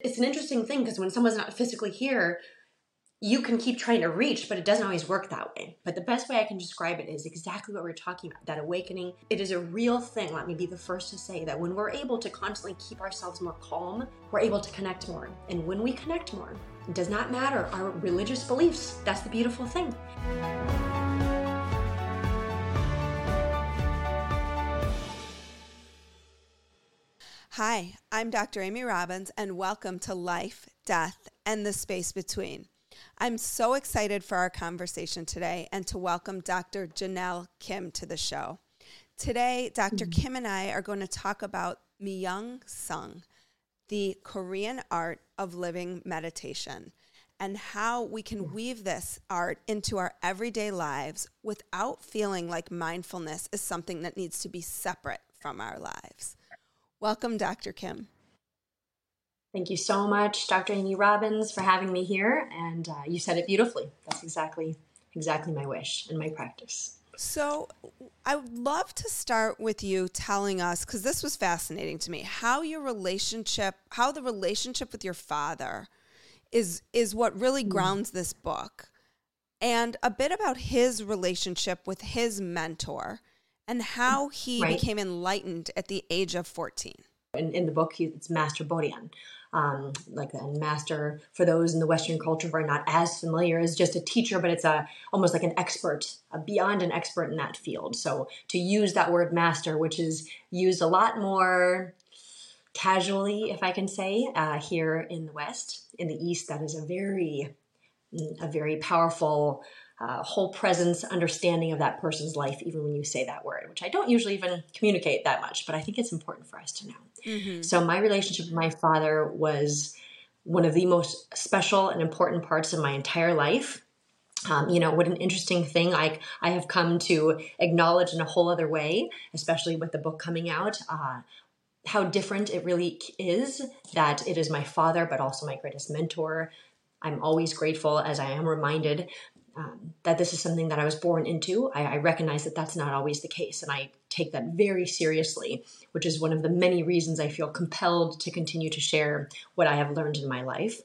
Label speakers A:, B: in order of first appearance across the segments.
A: It's an interesting thing because when someone's not physically here, you can keep trying to reach, but it doesn't always work that way. But the best way I can describe it is exactly what we're talking about that awakening. It is a real thing. Let me be the first to say that when we're able to constantly keep ourselves more calm, we're able to connect more. And when we connect more, it does not matter our religious beliefs. That's the beautiful thing.
B: Hi, I'm Dr. Amy Robbins, and welcome to Life, Death, and the Space Between. I'm so excited for our conversation today and to welcome Dr. Jenelle Kim to the show. Today, doctor mm-hmm. Kim and I are going to talk about Myung Sung, the Korean art of living meditation, and how we can mm. weave this art into our everyday lives without feeling like mindfulness is something that needs to be separate from our lives. Welcome, Dr. Kim.
A: Thank you so much, Dr. Amy Robbins, for having me here. And uh, you said it beautifully. That's exactly exactly my wish and my practice.
B: So, I would love to start with you telling us, because this was fascinating to me, how your relationship, how the relationship with your father is is what really grounds this book, and a bit about his relationship with his mentor, and how he
A: Right.
B: became enlightened at the age of fourteen.
A: In, in the book, he, it's Master Bodhian. Um, like the master, for those in the Western culture who are not as familiar, is just a teacher, but it's a almost like an expert, a beyond an expert in that field. So to use that word master, which is used a lot more casually, if I can say, uh, here in the West. In the East, that is a very, a very powerful uh, whole presence, understanding of that person's life, even when you say that word, which I don't usually even communicate that much, but I think it's important for us to know. So, my relationship with my father was one of the most special and important parts of my entire life. Um, you know, what an interesting thing I, I have come to acknowledge in a whole other way, especially with the book coming out. Uh, how different it really is that it is my father, but also my greatest mentor. I'm always grateful as I am reminded um, that this is something that I was born into. I, I recognize that that's not always the case, and I take that very seriously, which is one of the many reasons I feel compelled to continue to share what I have learned in my life.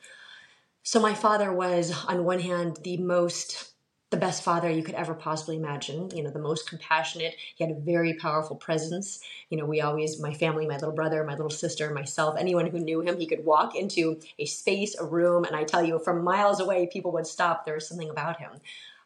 A: So, my father was, on one hand, the most the best father you could ever possibly imagine, you know, the most compassionate. He had a very powerful presence. You know, we always, my family, my little brother, my little sister, myself, anyone who knew him, he could walk into a space, a room, and I tell you, from miles away, people would stop. There was something about him.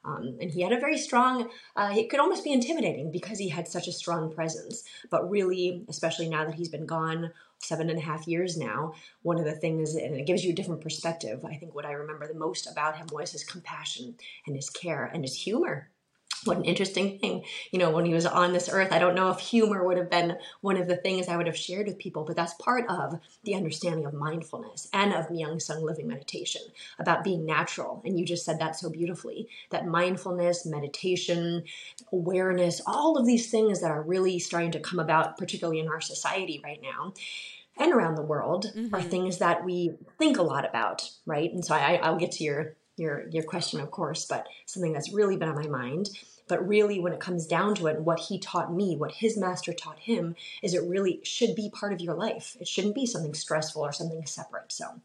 A: Um, and he had a very strong, uh, it could almost be intimidating because he had such a strong presence. But really, especially now that he's been gone seven and a half years now, one of the things, and it gives you a different perspective. I think what I remember the most about him was his compassion and his care and his humor. What an interesting thing. You know, when he was on this earth, I don't know if humor would have been one of the things I would have shared with people, but that's part of the understanding of mindfulness and of Myung Sung living meditation about being natural. And you just said that so beautifully that mindfulness, meditation, awareness, all of these things that are really starting to come about, particularly in our society right now and around the world, mm-hmm. are things that we think a lot about, right? And so I, I'll get to your your your question, of course, but something that's really been on my mind. But really, when it comes down to it, what he taught me, what his master taught him, is it really should be part of your life. It shouldn't be something stressful or something separate. So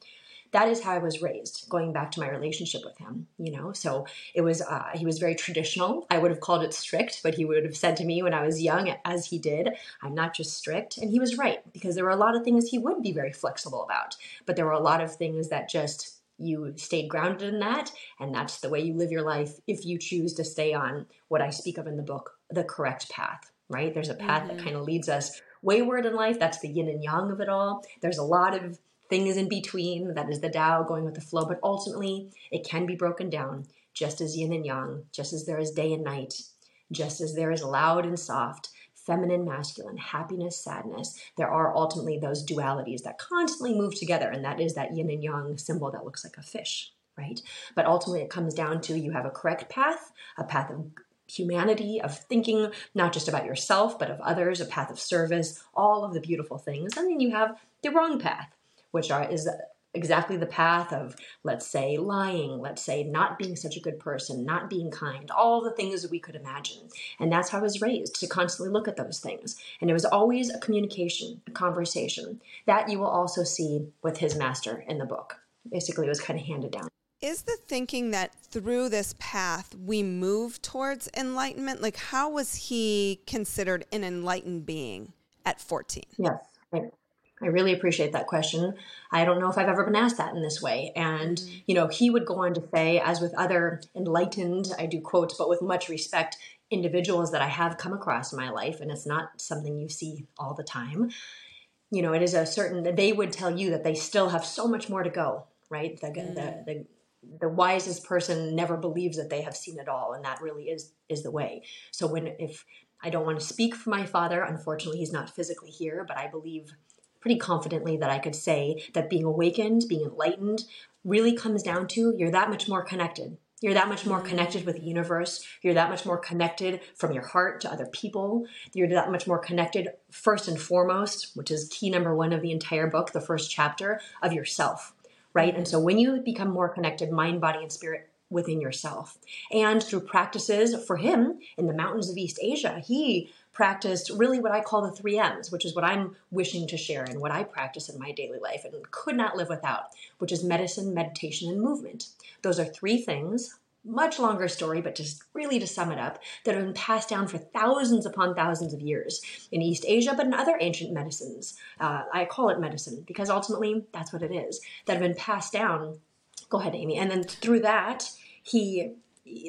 A: that is how I was raised, going back to my relationship with him, you know. So it was, uh, he was very traditional. I would have called it strict, but he would have said to me when I was young, as he did, I'm not just strict. And he was right, because there were a lot of things he would be very flexible about, but there were a lot of things that just you stayed grounded in that and that's the way you live your life if you choose to stay on what i speak of in the book the correct path right? There's a path mm-hmm. that kind of leads us wayward in life. That's the yin and yang of it all. There's a lot of things in between. That is the Tao going with the flow but ultimately it can be broken down just as yin and yang just as there is day and night just as there is loud and soft feminine, masculine, happiness, sadness, there are ultimately those dualities that constantly move together. And that is that yin and yang symbol that looks like a fish, right? But ultimately, it comes down to you have a correct path, a path of humanity, of thinking not just about yourself, but of others, a path of service, all of the beautiful things. And then you have the wrong path, which are is exactly the path of, let's say, lying, let's say, not being such a good person, not being kind, all the things that we could imagine. And that's how I was raised to constantly look at those things. And it was always a communication, a conversation. That you will also see with his master in the book. Basically, it was kind of handed down.
B: Is the thinking that through this path we move towards enlightenment? Like, how was he considered an enlightened being at 14?
A: Yes. Right. I really appreciate that question. I don't know if I've ever been asked that in this way. And, mm-hmm. you know, he would go on to say, as with other enlightened, I do quotes, but with much respect, individuals that I have come across in my life, and it's not something you see all the time. You know, it is a certain, they would tell you that they still have so much more to go, right? The, mm-hmm. the, the, the wisest person never believes that they have seen it all and that really is is the way so when if i don't want to speak for my father unfortunately he's not physically here but i believe pretty confidently that I could say that being awakened, being enlightened, really comes down to you're that much more connected. You're that much more mm-hmm. connected with the universe. You're that much more connected from your heart to other people. You're that much more connected, first and foremost, which is key number one of the entire book, the first chapter, of yourself, right? And so when you become more connected, mind, body, and spirit, within yourself. And through practices for him in the mountains of East Asia, he practiced really what I call the three M's, which is what I'm wishing to share and what I practice in my daily life and could not live without, which is medicine, meditation, and movement. Those are three things, much longer story, but just really to sum it up, that have been passed down for thousands upon thousands of years in East Asia, but in other ancient medicines. Uh, I call it medicine because ultimately that's what it is, that have been passed down. Go ahead, Amy. And then through that, he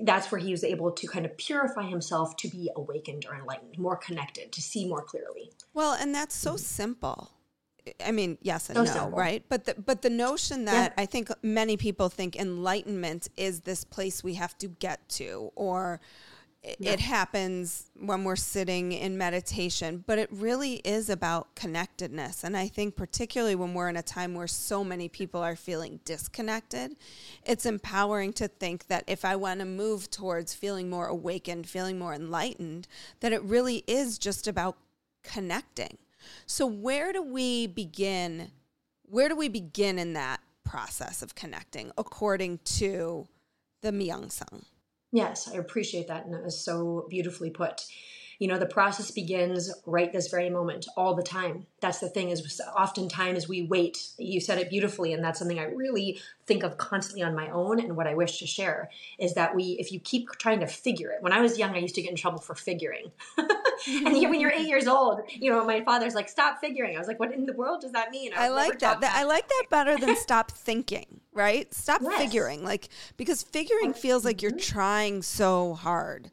A: that's where he was able to kind of purify himself to be awakened or enlightened, more connected, to see more clearly.
B: Well, and that's so simple. I mean, yes and so no, simple. right? But the but the notion that yeah. I think many people think enlightenment is this place we have to get to, or yeah. it happens when we're sitting in meditation, but it really is about connectedness. And I think, particularly when we're in a time where so many people are feeling disconnected, it's empowering to think that if I want to move towards feeling more awakened, feeling more enlightened, that it really is just about connecting. So, where do we begin? Where do we begin in that process of connecting according to the Myung Sung?
A: Yes, I appreciate that. And that was so beautifully put. You know, the process begins right this very moment, all the time. That's the thing is oftentimes we wait. You said it beautifully, and that's something I really think of constantly on my own. And what I wish to share is that we, if you keep trying to figure it, when I was young, I used to get in trouble for figuring. and when you're eight years old, you know, my father's like, stop figuring. I was like, what in the world does that mean?
B: I, I like that. I like that better than stop thinking right? Stop yes. figuring. Like because figuring feels like you're mm-hmm. trying so hard.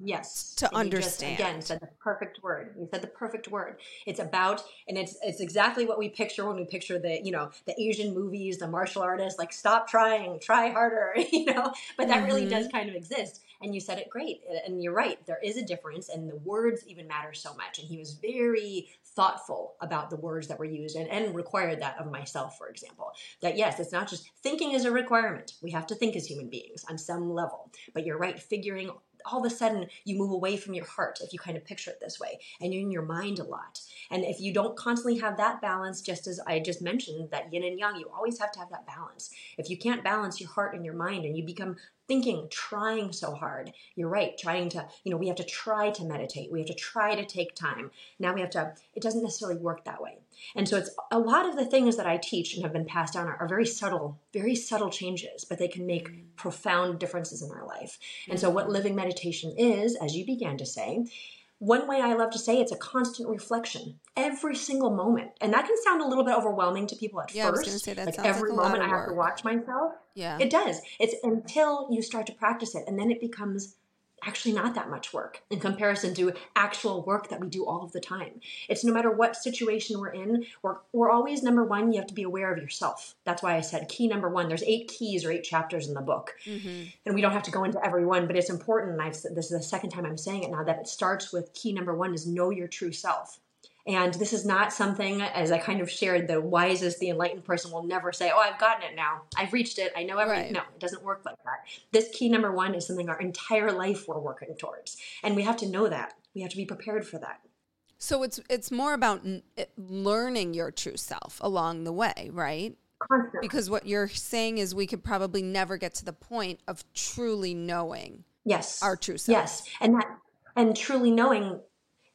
A: Yes.
B: To and understand.
A: Just, again, said the perfect word. You said the perfect word. It's about, and it's it's exactly what we picture when we picture the you know the Asian movies, the martial artists. Like stop trying, try harder. You know, but that mm-hmm. really does kind of exist. and you said it great. And you're right, there is a difference, and the words even matter so much. And he was very thoughtful about the words that were used and, and required that of myself, for example. That yes, it's not just thinking is a requirement. We have to think as human beings on some level. But you're right, figuring all of a sudden you move away from your heart if you kind of picture it this way and you're in your mind a lot and if you don't constantly have that balance just as i just mentioned that yin and yang you always have to have that balance if you can't balance your heart and your mind and you become thinking, trying so hard. You're right, trying to, you know, we have to try to meditate. We have to try to take time. Now we have to, it doesn't necessarily work that way. And so it's a lot of the things that I teach and have been passed down are, are very subtle, very subtle changes, but they can make mm. profound differences in our life. And so what living meditation is, as you began to say, one way I love to say it's a constant reflection every single moment. And that can sound a little bit overwhelming to people at
B: yeah,
A: first.
B: I was going to say that
A: like every
B: like
A: moment
B: I
A: have to watch myself.
B: Yeah.
A: It does. It's until you start to practice it and then it becomes actually not that much work in comparison to actual work that we do all of the time. It's no matter what situation we're in, we're, we're always number one, you have to be aware of yourself. That's why I said key number one. There's eight keys or eight chapters in the book. Mm-hmm. And we don't have to go into every one, but it's important. And I've said this is the second time I'm saying it now that it starts with key number one is know your true self. And this is not something, as I kind of shared, the wisest, the enlightened person will never say, Oh, I've gotten it now. I've reached it. I know everything. Right. No, it doesn't work like that. This key number one is something our entire life we're working towards. And we have to know that. We have to be prepared for that.
B: So it's it's more about eh, learning your true self along the way, right?
A: Constantly.
B: Because what you're saying is we could probably never get to the point of truly knowing
A: yes
B: our true self.
A: Yes. And that and truly knowing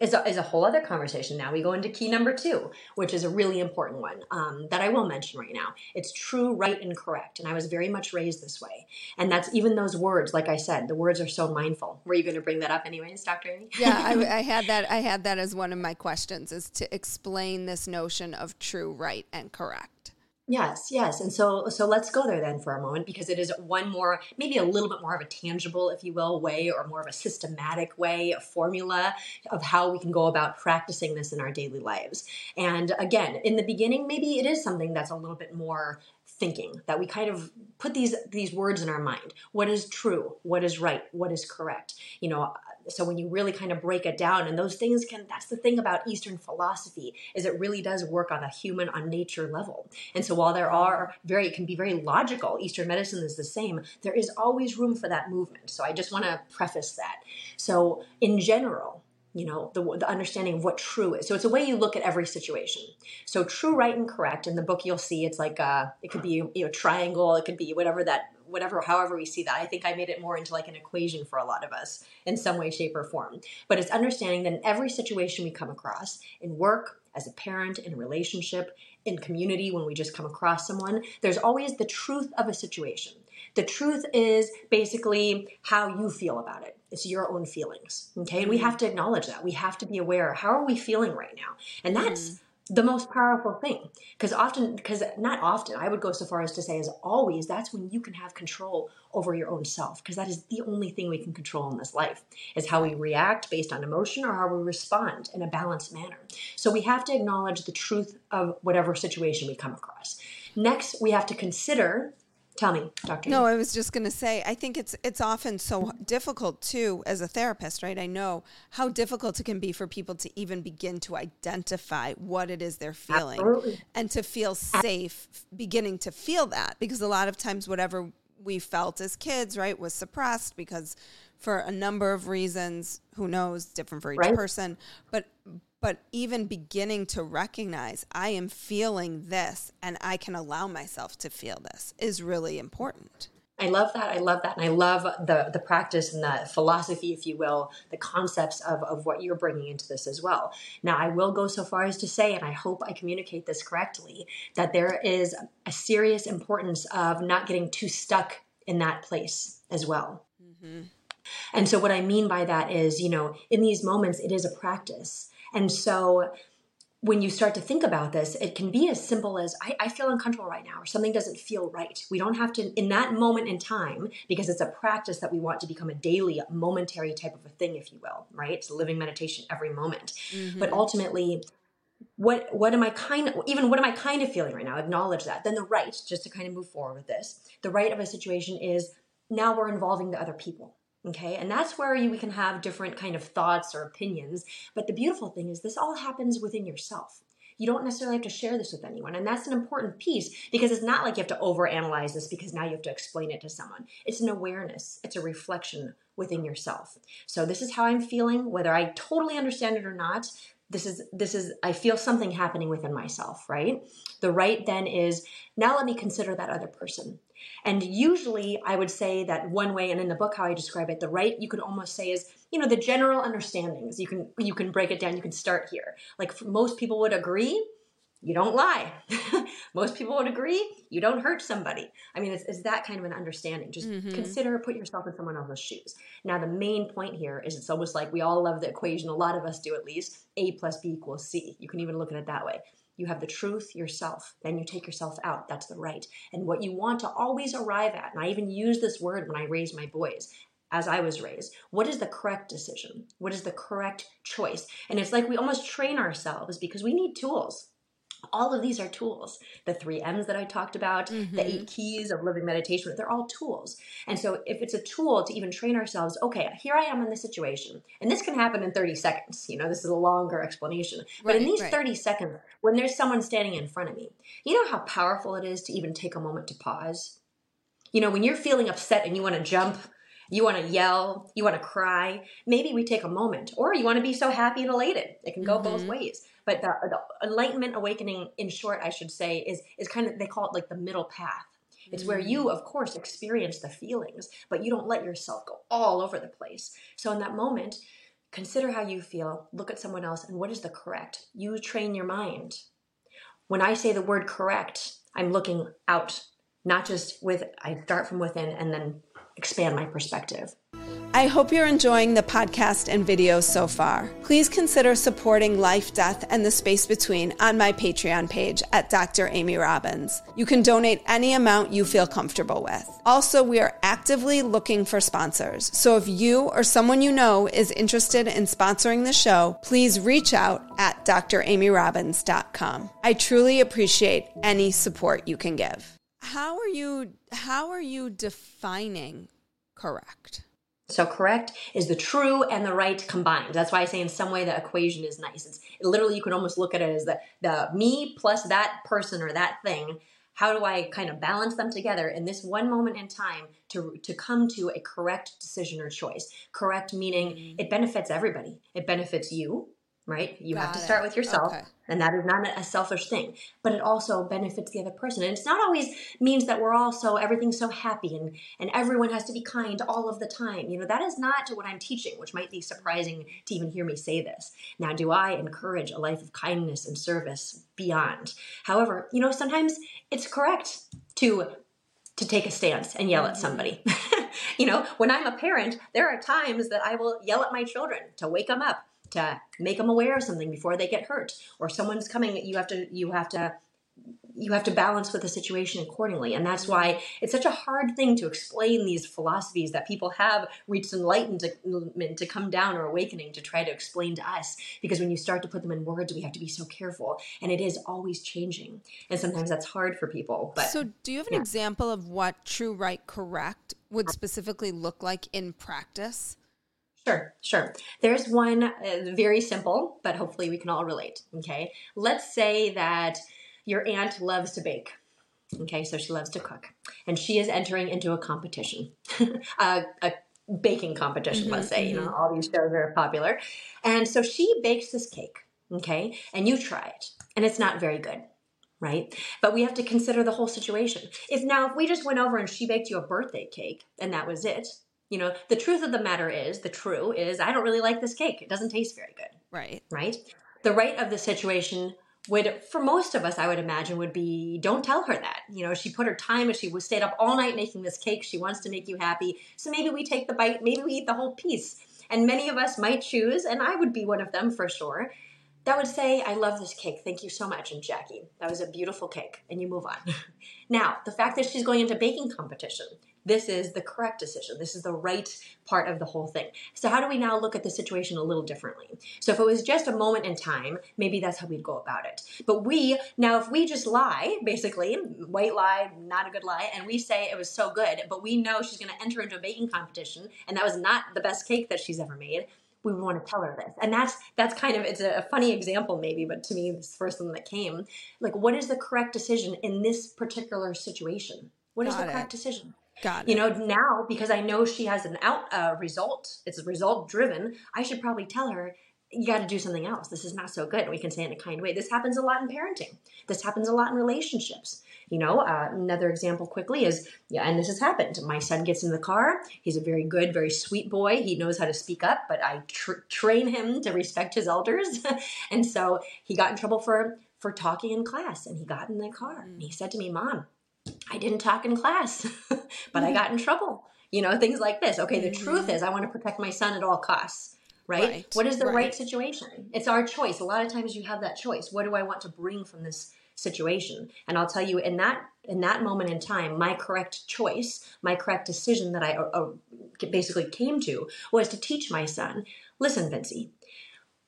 A: is a, is a whole other conversation now. We go into key number two, which is a really important one um, that I will mention right now. It's true, right, and correct. And I was very much raised this way. And that's even those words, like I said, the words are so mindful. Were you going to bring that up anyways, Dr. Amy?
B: yeah, I, I had that. I had that as one of my questions is to explain this notion of true, right, and correct.
A: Yes, yes. And so so let's go there then for a moment because it is one more maybe a little bit more of a tangible if you will way or more of a systematic way, a formula of how we can go about practicing this in our daily lives. And again, in the beginning maybe it is something that's a little bit more thinking that we kind of put these these words in our mind what is true what is right what is correct you know so when you really kind of break it down and those things can that's the thing about eastern philosophy is it really does work on a human on nature level. And so while there are very it can be very logical eastern medicine is the same there is always room for that movement. So i just want to preface that. So in general you know the, the understanding of what true is so it's a way you look at every situation. So true right and correct in the book you'll see it's like uh it could be you know triangle it could be whatever that whatever however we see that i think i made it more into like an equation for a lot of us in some way shape or form. But it's understanding that in every situation we come across in work as a parent in a relationship in community when we just come across someone there's always the truth of a situation. The truth is basically how you feel about it. It's your own feelings okay? And we mm-hmm. have to acknowledge that. We have to be aware how are we feeling right now. And that's mm the most powerful thing. Because often because not often i would go so far as to say as always that's when you can have control over your own self because that is the only thing we can control in this life is how we react based on emotion or how we respond in a balanced manner. So we have to acknowledge the truth of whatever situation we come across. Next we have to consider Tell me, Doctor.
B: No, I was just going to say, I think it's it's often so difficult too as a therapist, right? I know how difficult it can be for people to even begin to identify what it is they're feeling
A: Absolutely.
B: and to feel safe beginning to feel that because a lot of times whatever we felt as kids, right, was suppressed because for a number of reasons, who knows, different for each right. person, but but even beginning to recognize I am feeling this and I can allow myself to feel this is really important.
A: I love that. I love that. And I love the, the practice and the philosophy, if you will, the concepts of, of what you're bringing into this as well. Now, I will go so far as to say, and I hope I communicate this correctly, that there is a serious importance of not getting too stuck in that place as well. Mm-hmm. And so, what I mean by that is, you know, in these moments, it is a practice. And so when you start to think about this, it can be as simple as I, I, feel uncomfortable right now, or something doesn't feel right. We don't have to, in that moment in time, because it's a practice that we want to become a daily, momentary type of a thing, if you will, right? It's living meditation every moment. Mm-hmm. But ultimately, what what am I kind of even what am I kind of feeling right now? Acknowledge that. Then the right, just to kind of move forward with this, the right of a situation is now we're involving the other people Okay. And that's where you, we can have different kind of thoughts or opinions. But the beautiful thing is this all happens within yourself. You don't necessarily have to share this with anyone. And that's an important piece because it's not like you have to overanalyze this because now you have to explain it to someone. It's an awareness, it's a reflection within yourself. So this is how I'm feeling, whether I totally understand it or not. This is this is I feel something happening within myself, right? The right then is now let me consider that other person. And usually I would say that one way, and in the book how I describe it, the right you could almost say is, you know, the general understandings. You can you can break it down, you can start here. Like most people would agree, you don't lie. most people would agree, you don't hurt somebody. I mean, it's, it's that kind of an understanding. Just mm-hmm. consider, put yourself in someone else's shoes. Now, the main point here is it's almost like we all love the equation, a lot of us do at least, A plus B equals C. You can even look at it that way. You have the truth yourself. Then you take yourself out. That's the right. And what you want to always arrive at, and I even use this word when I raise my boys, as I was raised. What is the correct decision? What is the correct choice? And it's like we almost train ourselves because we need tools all of these are tools. The three M's that I talked about, mm-hmm. the eight keys of living meditation, they're all tools. And so if it's a tool to even train ourselves, okay, here I am in this situation, and this can happen in 30 seconds. You know, this is a longer explanation. Right, but in these right. 30 seconds, when there's someone standing in front of me, you know how powerful it is to even take a moment to pause? You know, when you're feeling upset and you want to jump, you want to yell, you want to cry, maybe we take a moment. Or you want to be so happy and elated. It can go mm-hmm. both ways. But the, the enlightenment awakening, in short, I should say, is is kind of they call it like the middle path. It's where you, mm. of course, experience the feelings, but you don't let yourself go all over the place. So in that moment, consider how you feel, look at someone else, and what is the correct? You train your mind. When I say the word correct, I'm looking out, not just with, I start from within and then expand my perspective.
B: I hope you're enjoying the podcast and videos so far. Please consider supporting Life, Death, and the Space Between on my Patreon page at Dr. Amy Robbins. You can donate any amount you feel comfortable with. Also, we are actively looking for sponsors. So if you or someone you know is interested in sponsoring the show, please reach out at dramyrobbins.com. I truly appreciate any support you can give. How are you how are you defining correct?
A: So correct is the true and the right combined. That's why I say in some way the equation is nice. It's literally you can almost look at it as the the me plus that person or that thing. How do I kind of balance them together in this one moment in time to to come to a correct decision or choice? Correct meaning mm-hmm. it benefits everybody. It benefits you, right? You Got have to start it. with yourself, okay. and that is not a selfish thing, but it also benefits the other person. And it's not always means that we're all so everything's so happy and and everyone has to be kind all of the time. You know, that is not what I'm teaching, which might be surprising to even hear me say this. Now, do I encourage a life of kindness and service beyond? However, you know, sometimes it's correct to to take a stance and yell at mm-hmm. somebody. you know, when I'm a parent, there are times that I will yell at my children to wake them up to make them aware of something before they get hurt or someone's coming you have to you have to you have to balance with the situation accordingly. And that's why it's such a hard thing to explain these philosophies that people have reached enlightenment to come down or awakening to try to explain to us because when you start to put them in words we have to be so careful and it is always changing. And sometimes that's hard for people but
B: so do you have an yeah. example of what true right correct would specifically look like in practice
A: Sure, sure. There's one uh, very simple, but hopefully we can all relate. Okay. Let's say that your aunt loves to bake. Okay, so she loves to cook, and she is entering into a competition, a, a, baking competition. Mm-hmm, let's say mm-hmm. you know mm-hmm. all these shows are popular, and so she bakes this cake. Okay, and you try it, and it's not very good right? But we have to consider the whole situation. If now, if we just went over and she baked you a birthday cake and that was it, you know, the truth of the matter is, the true is, I don't really like this cake. It doesn't taste very good.
B: Right.
A: Right. The right of the situation would, for most of us, I would imagine, would be don't tell her that. You know, she put her time and she was stayed up all night making this cake. She wants to make you happy. So maybe we take the bite, maybe we eat the whole piece. And many of us might choose, and I would be one of them for sure, that would say, I love this cake. Thank you so much. And Jackie, that was a beautiful cake. And you move on. now, the fact that she's going into baking competition, this is the correct decision. This is the right part of the whole thing. So, how do we now look at the situation a little differently? So, if it was just a moment in time, maybe that's how we'd go about it. But we, now, if we just lie, basically, white lie, not a good lie, and we say it was so good, but we know she's going to enter into a baking competition and that was not the best cake that she's ever made, we want to tell her this. And that's that's kind of it's a, a, funny example maybe, but to me this first one that came, like what is the correct decision in this particular situation? What Got is the it. correct decision?
B: Got
A: you know, now because I know she has an out uh, result, it's result driven, I should probably tell her you got to do something else. This is not so good. We can say in a kind way. This happens a lot in parenting. This happens a lot in relationships. You know, uh, another example quickly is, yeah, and this has happened. My son gets in the car. He's a very good, very sweet boy. He knows how to speak up, but I tr- train him to respect his elders. and so he got in trouble for for talking in class, and he got in the car. And he said to me, "Mom, I didn't talk in class, but mm-hmm. I got in trouble." You know, things like this. Okay, the mm-hmm. truth is, I want to protect my son at all costs. Right? right? What is the right. right situation? It's our choice. A lot of times you have that choice. What do I want to bring from this situation and i'll tell you in that in that moment in time my correct choice my correct decision that i uh, uh basically came to was to teach my son listen vincey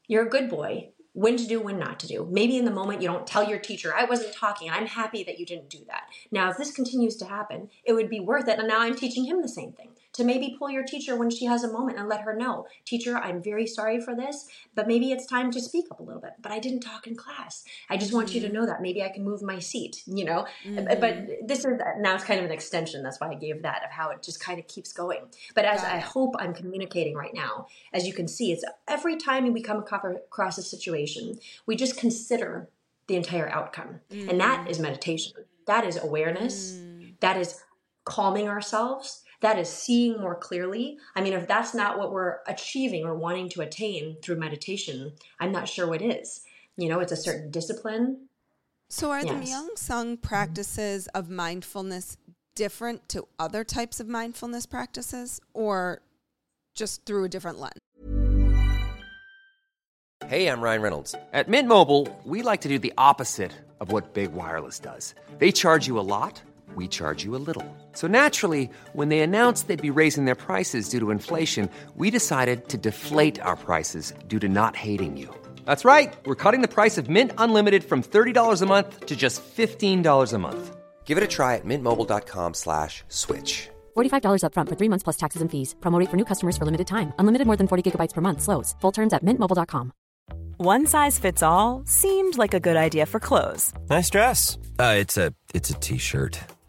A: you're a good boy when to do, when not to do. Maybe in the moment you don't tell your teacher, I wasn't talking, I'm happy that you didn't do that. Now, if this continues to happen, it would be worth it. And now I'm teaching him the same thing to maybe pull your teacher when she has a moment and let her know, teacher, I'm very sorry for this, but maybe it's time to speak up a little bit. But I didn't talk in class. I just want mm-hmm. you to mm-hmm. know that. Maybe I can move my seat, you know? Mm-hmm. But this is now it's kind of an extension. That's why I gave that of how it just kind of keeps going. But as I hope I'm communicating right now, as you can see, it's every time we come across a situation, we just consider the entire outcome. Mm-hmm. And that mm. meditation. That is awareness. Mm. That is calming ourselves that is seeing more clearly. I mean, if that's not what we're achieving or wanting to attain through meditation, I'm not sure what is. You know, it's a certain discipline.
B: So, are yes. the Myung Sung practices of mindfulness different to other types of mindfulness practices or just through a different lens?
C: Hey, I'm Ryan Reynolds. At Mint Mobile, we like to do the opposite of what Big Wireless does. They charge you a lot we charge you a little. So naturally, when they announced they'd be raising their prices due to inflation, we decided to deflate our prices due to not hating you. That's right. We're cutting the price of Mint Unlimited from $30 a month to just $15 a month. Give it a try at mintmobile.com slash switch.
D: $45 up front for three months plus taxes and fees. Promote for new customers for limited time. Unlimited more than 40 gigabytes per month. Slows. Full terms at mintmobile.com.
E: One size fits all seemed like a good idea for clothes.
F: Nice dress. Uh, it's a It's a T-shirt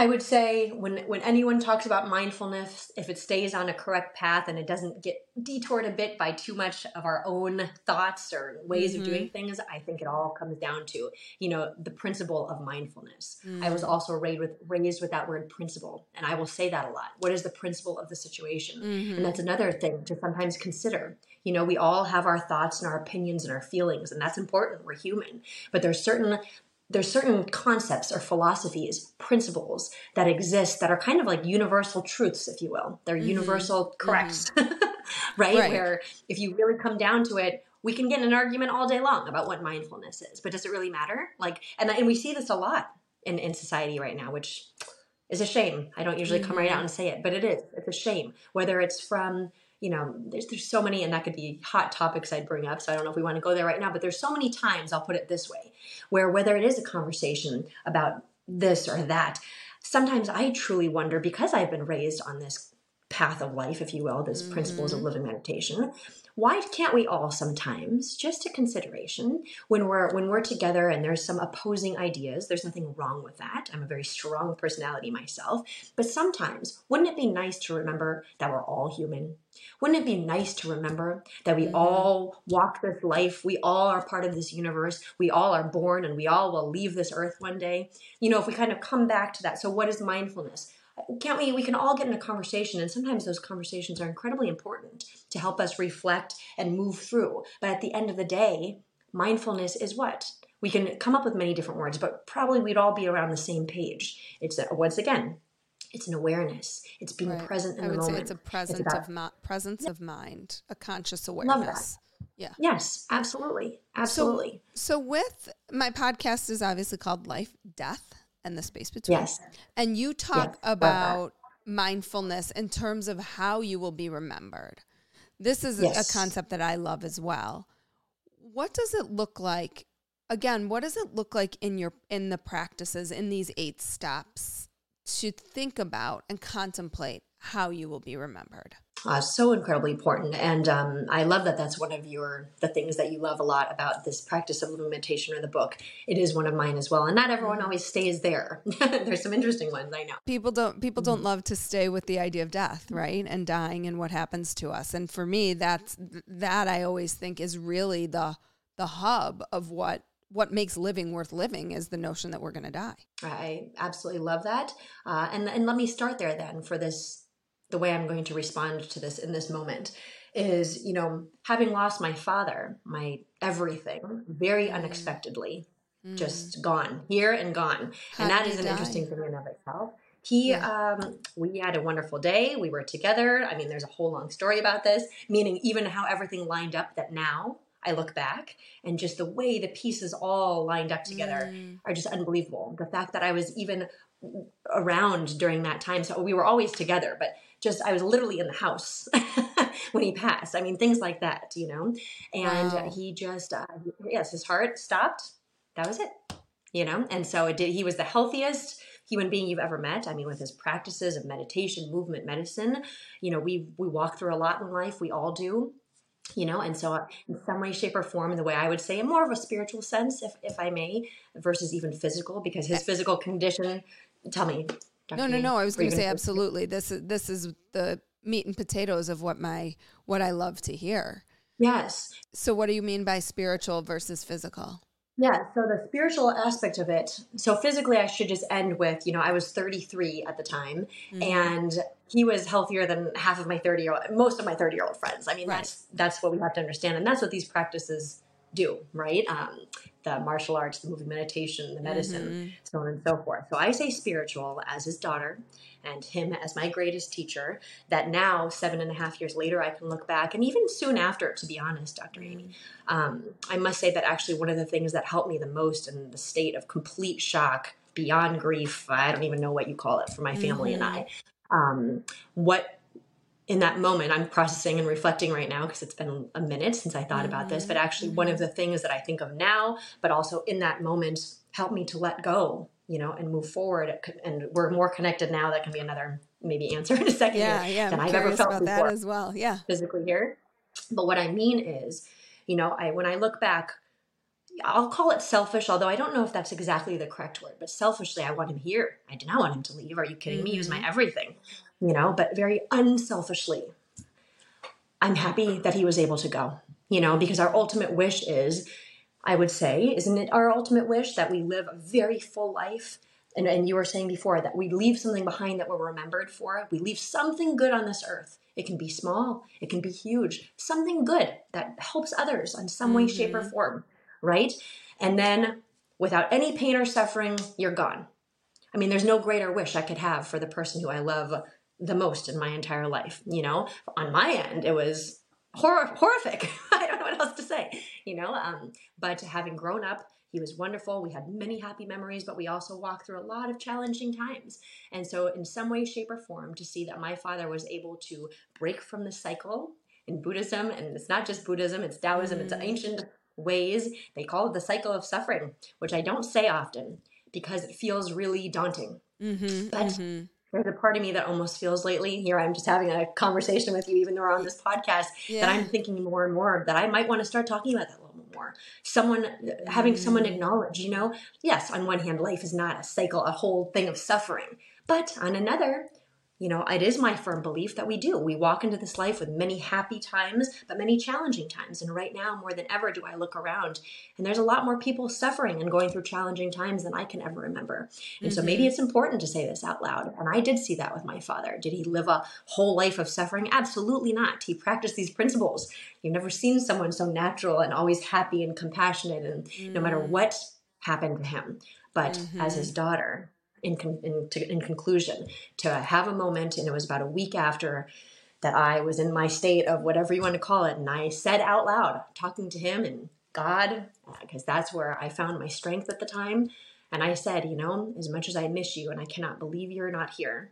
A: I would say when when anyone talks about mindfulness, if it stays on a correct path and it doesn't get detoured a bit by too much of our own thoughts or ways mm-hmm. of doing things, I think it all comes down to you know the principle of mindfulness. Mm. I was mm. also raised with raised with that word principle, and I will say that a lot. What is the principle of the situation? Mm-hmm. And that's another thing to sometimes consider. You know, we all have our thoughts and our opinions and our feelings, and that's important. We're human, but there's certain there's certain concepts or philosophies, principles that exist that are kind of like universal truths, if you will. They're mm-hmm. universal corrects, mm-hmm. right? right? Where if you really come down to it, we can get in an argument all day long about what mindfulness is, but does it really matter? Like, and, and we see this a lot in, in society right now, which is a shame. I don't usually mm-hmm. come right out mm-hmm. and say it, but it is. It's a shame. Whether it's from you know, there's there's so many, and that could be hot topics I'd bring up. So I don't know if we want to go there right now, but there's so many times I'll put it this way, where whether it is a conversation about this or that, sometimes I truly wonder because I've been raised on this path of life, if you will, this mm-hmm. principles of mm-hmm. living meditation why can't we all sometimes just a consideration when we're when we're together and there's some opposing ideas there's nothing wrong with that i'm a very strong personality myself but sometimes wouldn't it be nice to remember that we're all human wouldn't it be nice to remember that we mm-hmm. all walk this life we all are part of this universe we all are born and we all will leave this earth one day you know if we kind of come back to that so what is mindfulness can't we we can all get in a conversation and sometimes those conversations are incredibly important to help us reflect and move through. But at the end of the day mindfulness is what? We can come up with many different words but probably we'd all be around the same page. It's a, once again it's an awareness. It's being
B: Right.
A: present in
B: I
A: the
B: would say
A: moment.
B: it's a presence
A: about-
B: of presence of mind, a conscious awareness. Yeah.
A: yes absolutely. Absolutely.
B: So with my podcast is obviously called Life, Death, and the Space Between.
A: Yes.
B: And you talk
A: Yes,
B: about mindfulness in terms of how you will be remembered. This is
A: Yes.
B: a concept that I love as well. What does it look like? Again, what does it look like in your in the practices in these eight steps to think about and contemplate how you will be remembered?
A: Uh, so incredibly important. And um, i love that that's one of your the things that you love a lot about this practice of living meditation or the book. It is one of mine as well. And not everyone always stays there. There's some interesting ones i know.
B: People don't people
A: Mm-hmm.
B: don't love to stay with the idea of death right? And dying and what happens to us. And for me that's that i always think is really the the hub of what what makes living worth living is the notion that we're going to die.
A: I absolutely love that. Uh, and, and let me start there then for this the way i'm going to respond to this in this moment is you know having lost my father my everything very
B: Mm.
A: unexpectedly just gone here and gone.
B: How
A: and that is an
B: die?
A: interesting thing in of itself. He um we had a wonderful day. We were together. I mean there's a whole long story about this meaning even how everything lined up that now i look back and just the way the pieces all lined up together
B: Mm.
A: are just unbelievable. The fact that i was even around during that time. So we were always together but just i was literally in the house when he passed. I mean things like that you know? And
B: Wow.
A: he just uh, yes his heart stopped. That was it you know? And so it did he was the healthiest human being you've ever met. I mean with his practices of meditation movement medicine you know we we walk through a lot in life. We all do you know? And so uh, in some way shape or form in the way i would say in more of a spiritual sense if, if i may versus even physical because his physical condition tell me Dr.
B: no no no i was going to say absolutely this is this is the meat and potatoes of what my what i love to hear
A: yes
B: so what do you mean by spiritual versus physical
A: Yeah, so the spiritual aspect of it. So physically, I should just end with, you know, I was 33 at the time, mm-hmm. and he was healthier than half of my 30 year old, most of my 30 year old friends. I mean,
B: Right.
A: that's that's what we have to understand, and that's what these practices do, right? Um, the martial arts, the moving meditation, the medicine, so on and so forth. So I say spiritual as his daughter, and him as my greatest teacher. That now, seven and a half years later, I can look back, and even soon after, to be honest, Dr. Amy, um, I must say that actually one of the things that helped me the most in the state of complete shock, beyond grief, I don't even know what you call it for my family and I, um, what in that moment i'm processing and reflecting right now because it's been a minute since i thought about this but mm-hmm. actually one of the things that i think of now but also in that moment helped me to let go you know and move forward uh, and we're more connected now that can be another maybe answer in a second
B: yeah yeah
A: than
B: i'm
A: i've ever felt
B: about
A: before
B: that as well yeah
A: physically here. But what I mean is, you know, I when I look back, I'll call it selfish, although I don't know if that's exactly the correct word. But selfishly, I want him here. I did not want him to leave. Are you kidding me? He was my mm-hmm. everything, you know. But very unselfishly, I'm happy that he was able to go. You know, because our ultimate wish is, I would say, isn't it our ultimate wish that we live a very full life? And, and you were saying before that we leave something behind that we're remembered for. We leave something good on this earth. It can be small, it can be huge, something good that helps others in some way, shape, or mm-hmm. form, right? And then without any pain or suffering, you're gone. I mean, there's no greater wish I could have for the person who I love the most in my entire life. You know, on my end, it was hor- horrific. I don't know what else to say, you know. Um, but having grown up, he was wonderful. We had many happy memories, but we also walked through a lot of challenging times. And so, in some way, shape, or form, to see that my father was able to break from the cycle in Buddhism, and it's not just Buddhism, it's Taoism, it's ancient ways. They call it the cycle of suffering, which I don't say often because it feels really daunting.
B: mm-hmm,
A: But there's a part of me that almost feels lately, here I'm just having a conversation with you, even though we're on this podcast,
B: Yeah.
A: that I'm thinking more and more that I might want to start talking about that a little bit more. Someone, having someone mm. acknowledge, you know, yes, on one hand, life is not a cycle, a whole thing of suffering. But on another, you know, it is my firm belief that we do. We walk into this life with many happy times, but many challenging times. And right now, more than ever, do I look around and there's a lot more people suffering and going through challenging times than I can ever remember. And mm-hmm. so maybe mm-hmm. it's important to say this out loud. And I did see that with my father. Did he live a whole life of suffering? Absolutely not. He practiced these principles. You've never seen someone so natural and always happy and compassionate, and mm-hmm. no matter mm. what happened to him. But mm-hmm. as his daughter, in, in, to, in conclusion to have a moment and it was about a week after that i was in my state of whatever you want to call it and i said out loud talking to him and god because that's where i found my strength at the time and i said you know as much as i miss you and i cannot believe you're not here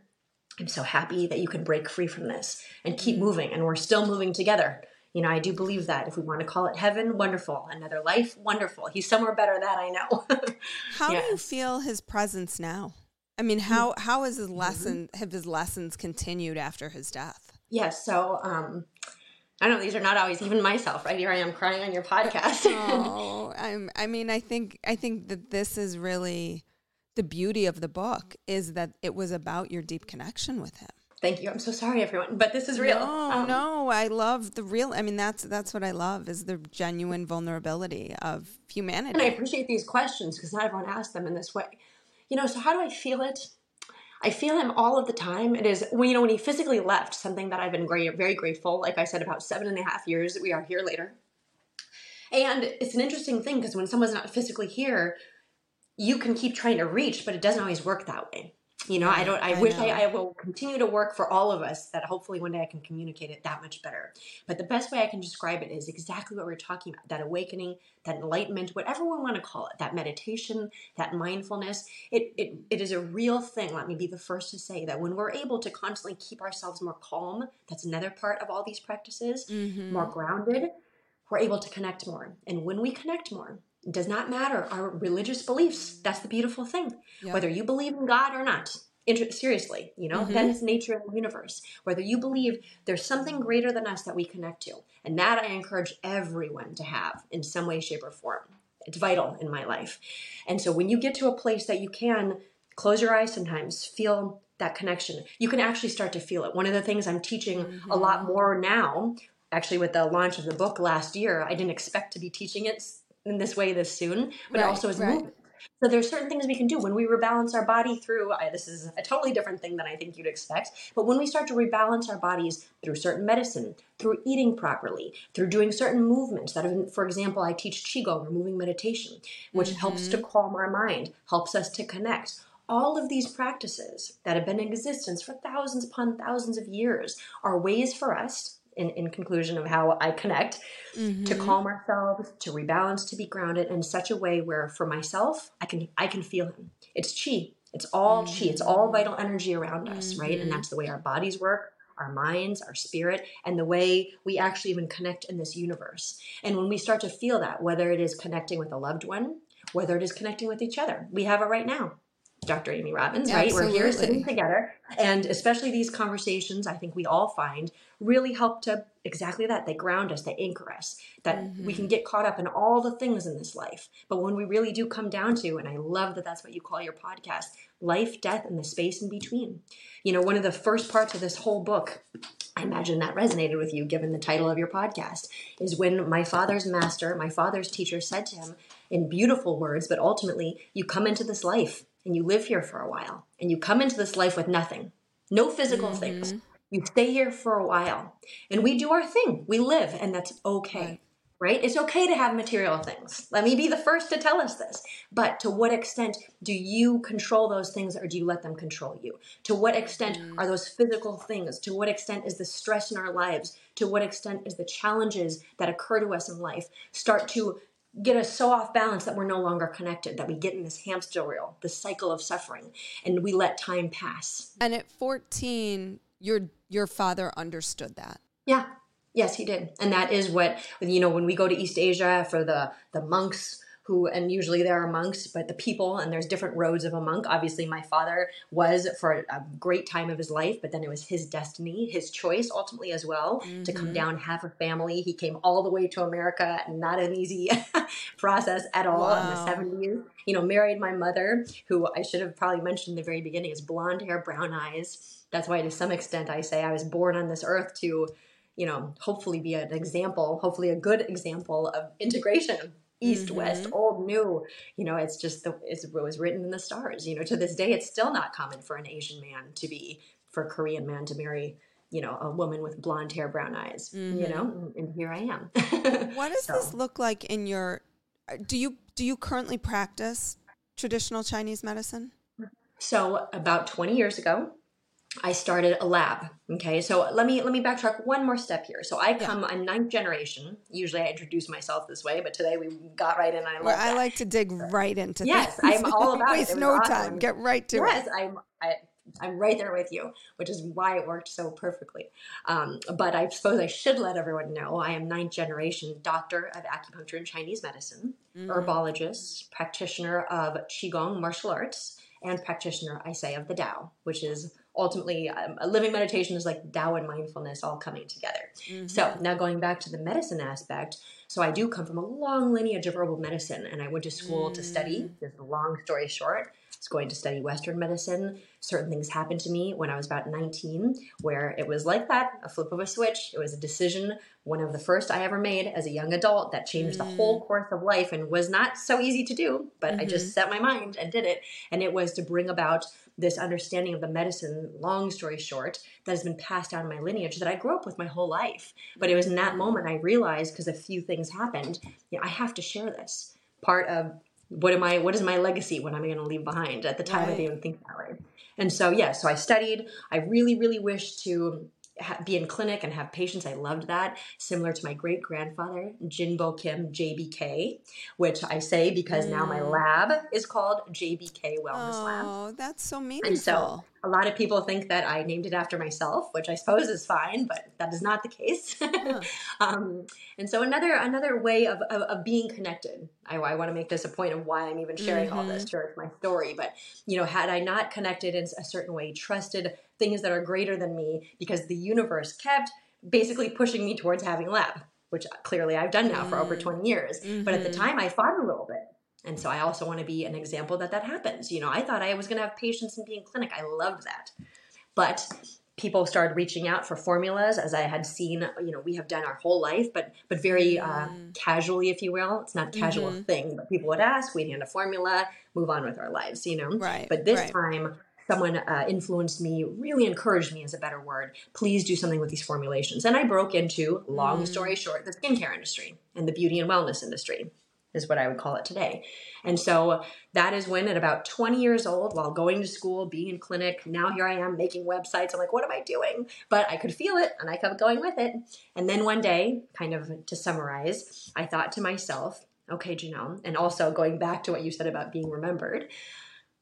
A: i'm so happy that you can break free from this and keep mm. moving and we're still moving together you know, I do believe that. If we want to call it heaven, wonderful. Another life, wonderful. He's somewhere better that I know.
B: how yes. do you feel his presence now? I mean, how mm-hmm. how has his mm-hmm. lesson mm-hmm. have his lessons continued after his death?
A: Yes. So um I know these are not always even myself, right? Here I am crying on your podcast.
B: oh, I'm I mean, I think I think that this is really the beauty of the book is that it was about your deep connection with him.
A: Thank you. I'm so sorry, everyone, but this is real.
B: No, um, no, I love the real. I mean, that's that's what I love is the genuine vulnerability of humanity.
A: And I appreciate these questions because not everyone asks them in this way. You know, so how do I feel it? I feel him all of the time. It is when you know when he physically left, something that I've been great, very grateful. Like I said, about seven and a half years that we are here later. And it's an interesting thing because when someone's not physically here, you can keep trying to reach, but it doesn't always work that way. You know, I don't. I, I wish I, I, will continue to work for all of us. That hopefully one day I can communicate it that much better. But the best way I can describe it is exactly what we're talking about: that awakening, that enlightenment, whatever we want to call it, that meditation, that mindfulness. It it, it is a real thing. Let me be the first to say that when we're able to constantly keep ourselves more calm, that's another part of all these practices. Mm-hmm. More grounded, we're able to connect more. And when we connect more, it does not matter our religious beliefs. That's the beautiful thing. Yep. Whether you believe in God or not, seriously, you know, mm-hmm. that is nature in the universe. Whether you believe there's something greater than us that we connect to, and that I encourage everyone to have in some way, shape, or form. It's vital in my life. And so when you get to a place that you can close your eyes sometimes, feel that connection, you can actually start to feel it. One of the things I'm teaching mm-hmm. a lot more now, actually, with the launch of the book last year, I didn't expect to be teaching it in this way this soon, but right, it also is right. movement. So there's certain things we can do when we rebalance our body through. I, this is a totally different thing than I think you'd expect. But when we start to rebalance our bodies through certain medicine, through eating properly, through doing certain movements that, are, for example, I teach qigong or moving meditation, which mm-hmm. helps to calm our mind, helps us to connect. All of these practices that have been in existence for thousands upon thousands of years are ways for us in, in conclusion of how I connect, mm-hmm. to calm ourselves, to rebalance, to be grounded in such a way where for myself, I can I can feel him. It's chi. It's all mm-hmm. chi. It's all mm-hmm. vital energy around us, mm-hmm. right? And mm-hmm. that's the way our bodies work, our minds, our spirit, and the way we actually even connect in this universe. And when we start to feel that, whether it is connecting with a loved one, whether it is connecting with each other, we have it right now. Dr. Amy Robbins, right? We're here sitting together. And especially these conversations, I think we all find really help to exactly that. They ground us, they anchor us, that mm-hmm. we can get caught up in all the things in this life. But when we really do come down to, and I love that that's what you call your podcast, life, death, and the space in between. You know, one of the first parts of this whole book, I imagine that resonated with you given the title of your podcast, is when my father's master, my father's teacher said to him in beautiful words, but ultimately, you come into this life and you live here for a while and you come into this life with nothing, no physical mm-hmm. things. You stay here for a while and we do our thing. We live and that's okay. Right. right. It's okay to have material things. Let me be the first to tell us this. But to what extent do you control those things or do you let them control you? To what extent mm. are those physical things? To what extent is the stress in our lives? To what extent is the challenges that occur to us in life start to get us so off balance that we're no longer connected, that we get in this hamster wheel, this cycle of suffering, and we let time pass.
B: And at 14, your your father understood that.
A: Yeah. Yes, he did. And that is what you know when we go to East Asia for the the monks who, and usually there are monks, but the people, and there's different roads of a monk. Obviously, my father was for a great time of his life, but then it was his destiny, his choice ultimately as well mm-hmm. to come mm-hmm. down, have a family. He came all the way to America, not an easy process at all wow. in the 70s. You know, married my mother, who I should have probably mentioned in the very beginning is blonde hair, brown eyes. That's why, to some extent, I say I was born on this earth to you know, hopefully be an example, hopefully a good example of integration east mm-hmm. west old new you know it's just the it's, it was written in the stars you know to this day it's still not common for an asian man to be for a korean man to marry you know a woman with blonde hair brown eyes mm-hmm. you know and, here i am
B: what does so. this look like in your do you do you currently practice traditional chinese medicine
A: so about 20 years ago I started a lab. Okay, so let me let me backtrack one more step here. So I come, yeah. I'm ninth generation. Usually I introduce myself this way, but today we got right in. I
B: well, I like to dig right into.
A: Yes, things. I'm all about
B: Waste
A: it.
B: no awesome. time. Get right to
A: yes,
B: it.
A: Yes, I'm. I, I'm right there with you, which is why it worked so perfectly. Um, but I suppose I should let everyone know I am ninth generation doctor of acupuncture and Chinese medicine, mm. herbologist, practitioner of Qigong martial arts, and practitioner, I say, of the Tao, which is ultimately um, a living meditation is like Tao and mindfulness all coming together. Mm-hmm. So now going back to the medicine aspect, so I do come from a long lineage of herbal medicine, and I went to school mm. to study. This is a long story short. I was going to study Western medicine. Certain things happened to me when I was about 19, where it was like that, a flip of a switch. It was a decision, one of the first I ever made as a young adult that changed mm. the whole mm. course of life and was not so easy to do, but mm-hmm. I just mm-hmm. set my mind and did it. And it was to bring about this understanding of the medicine, long story short, that has been passed down in my lineage that I grew up with my whole life. But it was in that moment I realized because a few things happened, you know, I have to share this. Part of what am I what is my legacy what am I going to leave behind? At the time right. I didn't even think that way. And so yeah, so I studied. I really, really wish to be in clinic and have patients. I loved that. Similar to my great grandfather, Jinbo Kim, JBK, which I say because mm. now my mm. lab is called JBK Wellness
B: oh,
A: Lab.
B: Oh, that's so meaningful.
A: And so a lot of people think that I named it after myself, which I suppose is fine, but that is not the case. Yeah. um, and so another another way of, of, of being connected. I, I want to make this a point of why I'm even sharing mm-hmm. all this mm-hmm. to my story. But you know, had I not connected in a certain way, trusted things that are greater than me, because the universe kept basically pushing me towards having lab, which clearly I've done now mm-hmm. for over mm. 20 years. Mm-hmm. But at the mm-hmm. time, I fought a little bit and so I also want to be an example that that happens. You know, I thought I was going to have patients and be in clinic. I loved that. But people started reaching out for formulas as I had seen, you know, we have done our whole life, but but very uh, mm. casually, if you will. It's not a casual mm-hmm. thing, but people would ask, we'd hand a formula, move on with our lives, you know.
B: Right.
A: But this
B: right.
A: time, someone uh, influenced me, really encouraged me is a better word. Please do something with these formulations. And I broke into, long mm. story short, the skincare industry and the beauty and wellness industry is what I would call it today. And so that is when, at about 20 years old, while going to school, being in clinic, now here I am making websites. I'm like, what am I doing? But I could feel it and I kept going with it. And then one day, kind of to summarize, I thought to myself, okay, Jenelle, and also going back to what you said about being remembered.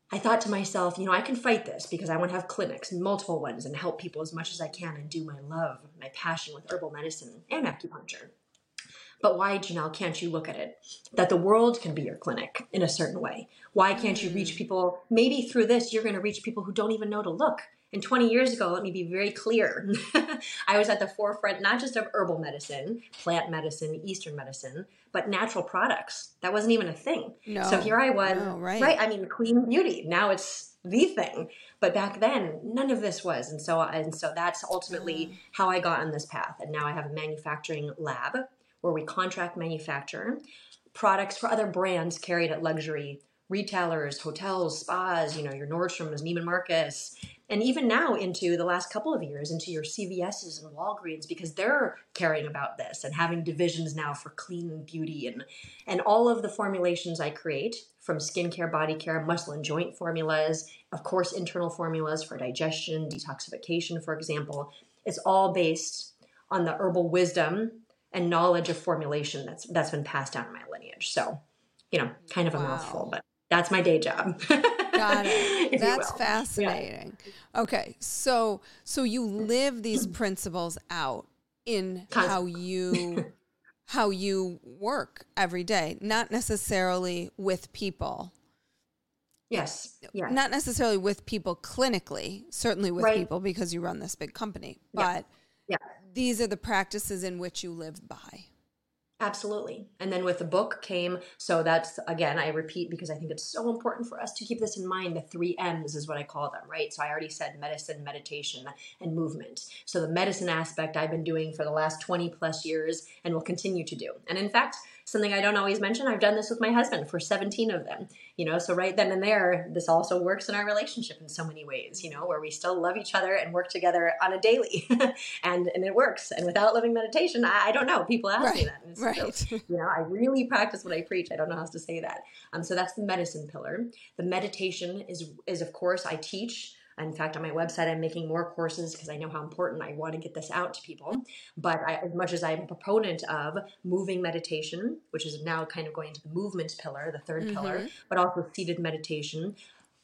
A: I thought to myself, you know, I can fight this because I want to have clinics, multiple ones, and help people as much as I can and do my love, my passion with herbal medicine and acupuncture. But why, Jenelle, can't you look at it? That the world can be your clinic in a certain way. Why can't you reach mm. people? Maybe through this, you're going to reach people who don't even know to look. And 20 years ago, let me be very clear. I was at the forefront not just of herbal medicine, plant medicine, Eastern medicine, but natural products. That wasn't even a thing.
B: No,
A: so here I was,
B: no, right.
A: right? I mean, clean beauty. Now it's the thing. But back then, none of this was. And so, and so that's ultimately mm. how I got on this path. And now I have a manufacturing lab where we contract manufacture products for other brands carried at luxury retailers, hotels, spas, you know, your Nordstroms, Neiman Marcus, and even now into the last couple of years into your CVS's and Walgreens because they're caring about this and having divisions now for clean beauty and and all of the formulations I create from skincare, body care, muscle and joint formulas, of course internal formulas for digestion, detoxification for example, it's all based on the herbal wisdom and knowledge of formulation that's that's been passed down in my lineage. So, you know, kind of a wow. mouthful, but that's my day job.
B: Got it. That's fascinating. Yeah. Okay, so so you live these principles out in Constantly. how you how you work every day, not necessarily with people.
A: Yes. Yeah.
B: Not necessarily with people clinically, certainly with
A: Right.
B: people because you run this big company,
A: Yeah.
B: but
A: Yeah.
B: These are the practices in which you live by.
A: Absolutely. And then with the book came, so that's again, I repeat because I think it's so important for us to keep this in mind. The three M's is what I call them, right? So I already said medicine, meditation, and movement. So the medicine aspect I've been doing for the last 20 plus years and will continue to do. And in fact, something I don't always mention, I've done this with my husband for 17 of them. You know, so right then and there, this also works in our relationship in so many ways, you know, where we still love each other and work together on a daily. and and it works. And without living meditation, I, I don't know. People ask me
B: Right,
A: that.
B: Right.
A: true. You know, I really practice what I preach. I don't know how else to say that. Um, so that's the medicine pillar. The meditation is is of course I teach. In fact, on my website, I'm making more courses because I know how important I want to get this out to people. But I, as much as I'm a proponent of moving meditation, which is now kind of going to the movement pillar, the 3rd pillar, but also seated meditation,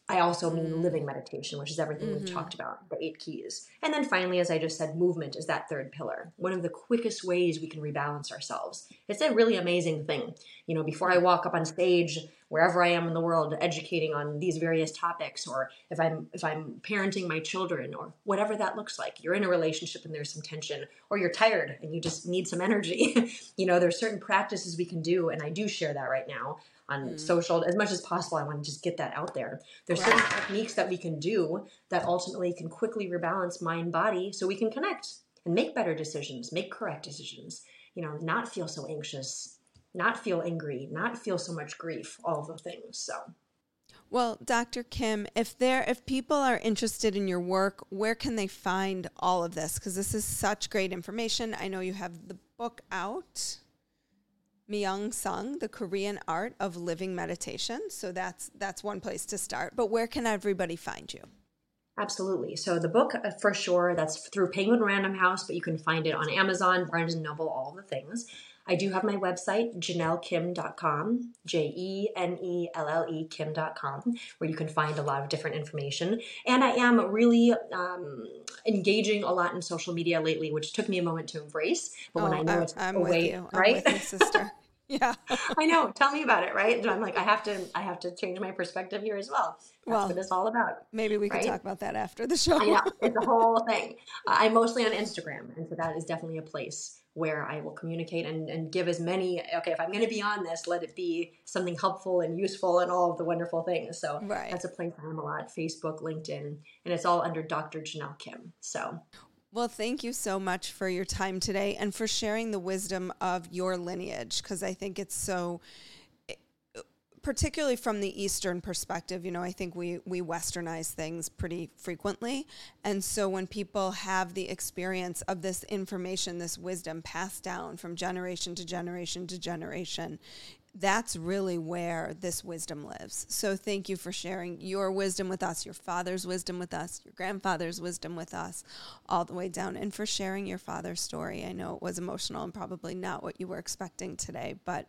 A: I also mean living meditation, which is everything we've mm-hmm. talked about, the eight keys. And then finally, as I just said, movement is that third pillar. One of the quickest ways we can rebalance ourselves. It's a really amazing thing. You know, before I walk up on stage, wherever I am in the world, educating on these various topics, or if I'm if I'm parenting my children, or whatever that looks like, you're in a relationship and there's some tension, or you're tired and you just need some energy. you know, there's certain practices we can do, and I do share that right now on hmm. social as much as possible. I want to just get that out there. There's certain techniques that we can do that ultimately can quickly rebalance mind body so we can connect and make better decisions, make correct decisions, you know, not feel so anxious, not feel angry, not feel so much grief, all the things. So
B: Well, Dr. Kim, if there if people are interested in your work, where can they find all of this? Because this is such great information. I know you have the book out, Myung Sung, The Korean Art of Living Meditation. So that's that's one place to start. But where can everybody find you?
A: Absolutely. So the book, uh, for sure, that's through Penguin Random House, but you can find it on Amazon, Barnes and Noble, all the things. I do have my website, jenellekim.com, J E N E L L E Kim.com, where you can find a lot of different information. And I am really um, engaging a lot in social media lately, which took me a moment to embrace. But when I know
B: I'm,
A: it's
B: Oh, I'm
A: a
B: with
A: way,
B: you. I'm
A: right?
B: with you, sister. yeah.
A: I know. Tell me about it, right? And I'm like, I have to, I have to change my perspective here as well. That's
B: Well,
A: what it's all about.
B: Maybe we could
A: Right?
B: talk about that after the show.
A: I know it's a whole thing. Uh, I'm mostly on Instagram, and so that is definitely a place where I will communicate and, and give as many. Okay, if I'm going to be on this, let it be something helpful and useful and all of the wonderful things. So
B: Right.
A: that's a place I'm a lot. Facebook, LinkedIn, and it's all under Dr. Jenelle Kim. So
B: Well, thank you so much for your time today and for sharing the wisdom of your lineage because I think it's so eh, particularly from the eastern perspective you know i think we we westernize things pretty frequently. And so when people have the experience of this information this wisdom passed down from generation to generation to generation that's really where this wisdom lives. So thank you for sharing your wisdom with us, your father's wisdom with us, your grandfather's wisdom with us, all the way down, and for sharing your father's story. I know it was emotional and probably not what you were expecting today, but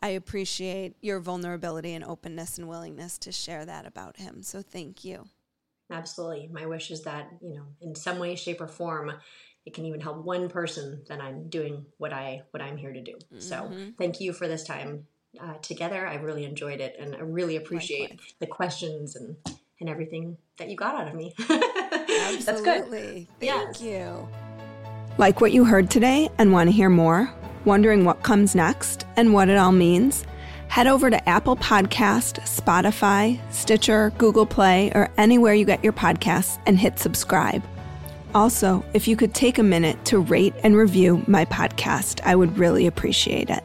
B: I appreciate your vulnerability and openness and willingness to share that about him. So thank you.
A: absolutely, my wish is that you know, in some way, shape, or form. It can even help one person. Then I'm doing what I what I'm here to do. So mm-hmm. thank you for this time uh, together. I really enjoyed it, and I really appreciate
B: Likewise.
A: the questions and and everything that you got out of me. That's good.
B: Absolutely.
A: Yes.
B: Thank you. Like what you heard today and want to hear more? Wondering what comes next and what it all means? Head over to Apple Podcast, Spotify, Stitcher, Google Play, or anywhere you get your podcasts and hit subscribe. Also, if you could take a minute to rate and review my podcast, I would really appreciate it.